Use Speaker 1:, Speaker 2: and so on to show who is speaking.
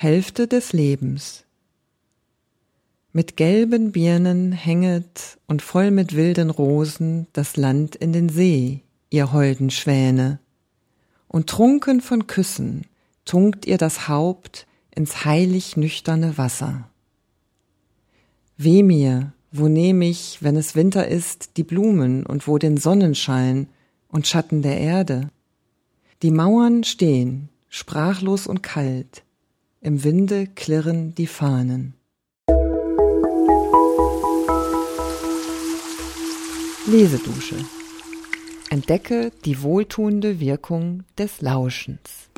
Speaker 1: Hälfte des Lebens. Mit gelben Birnen hänget und voll mit wilden Rosen das Land in den See, ihr holden Schwäne. Und trunken von Küssen tunkt ihr das Haupt ins heilig nüchterne Wasser. Weh mir, wo nehm ich, wenn es Winter ist, die Blumen und wo den Sonnenschein und Schatten der Erde? Die Mauern stehen, sprachlos und kalt, im Winde klirren die Fahnen. Lesedusche. Entdecke die wohltuende Wirkung des Lauschens.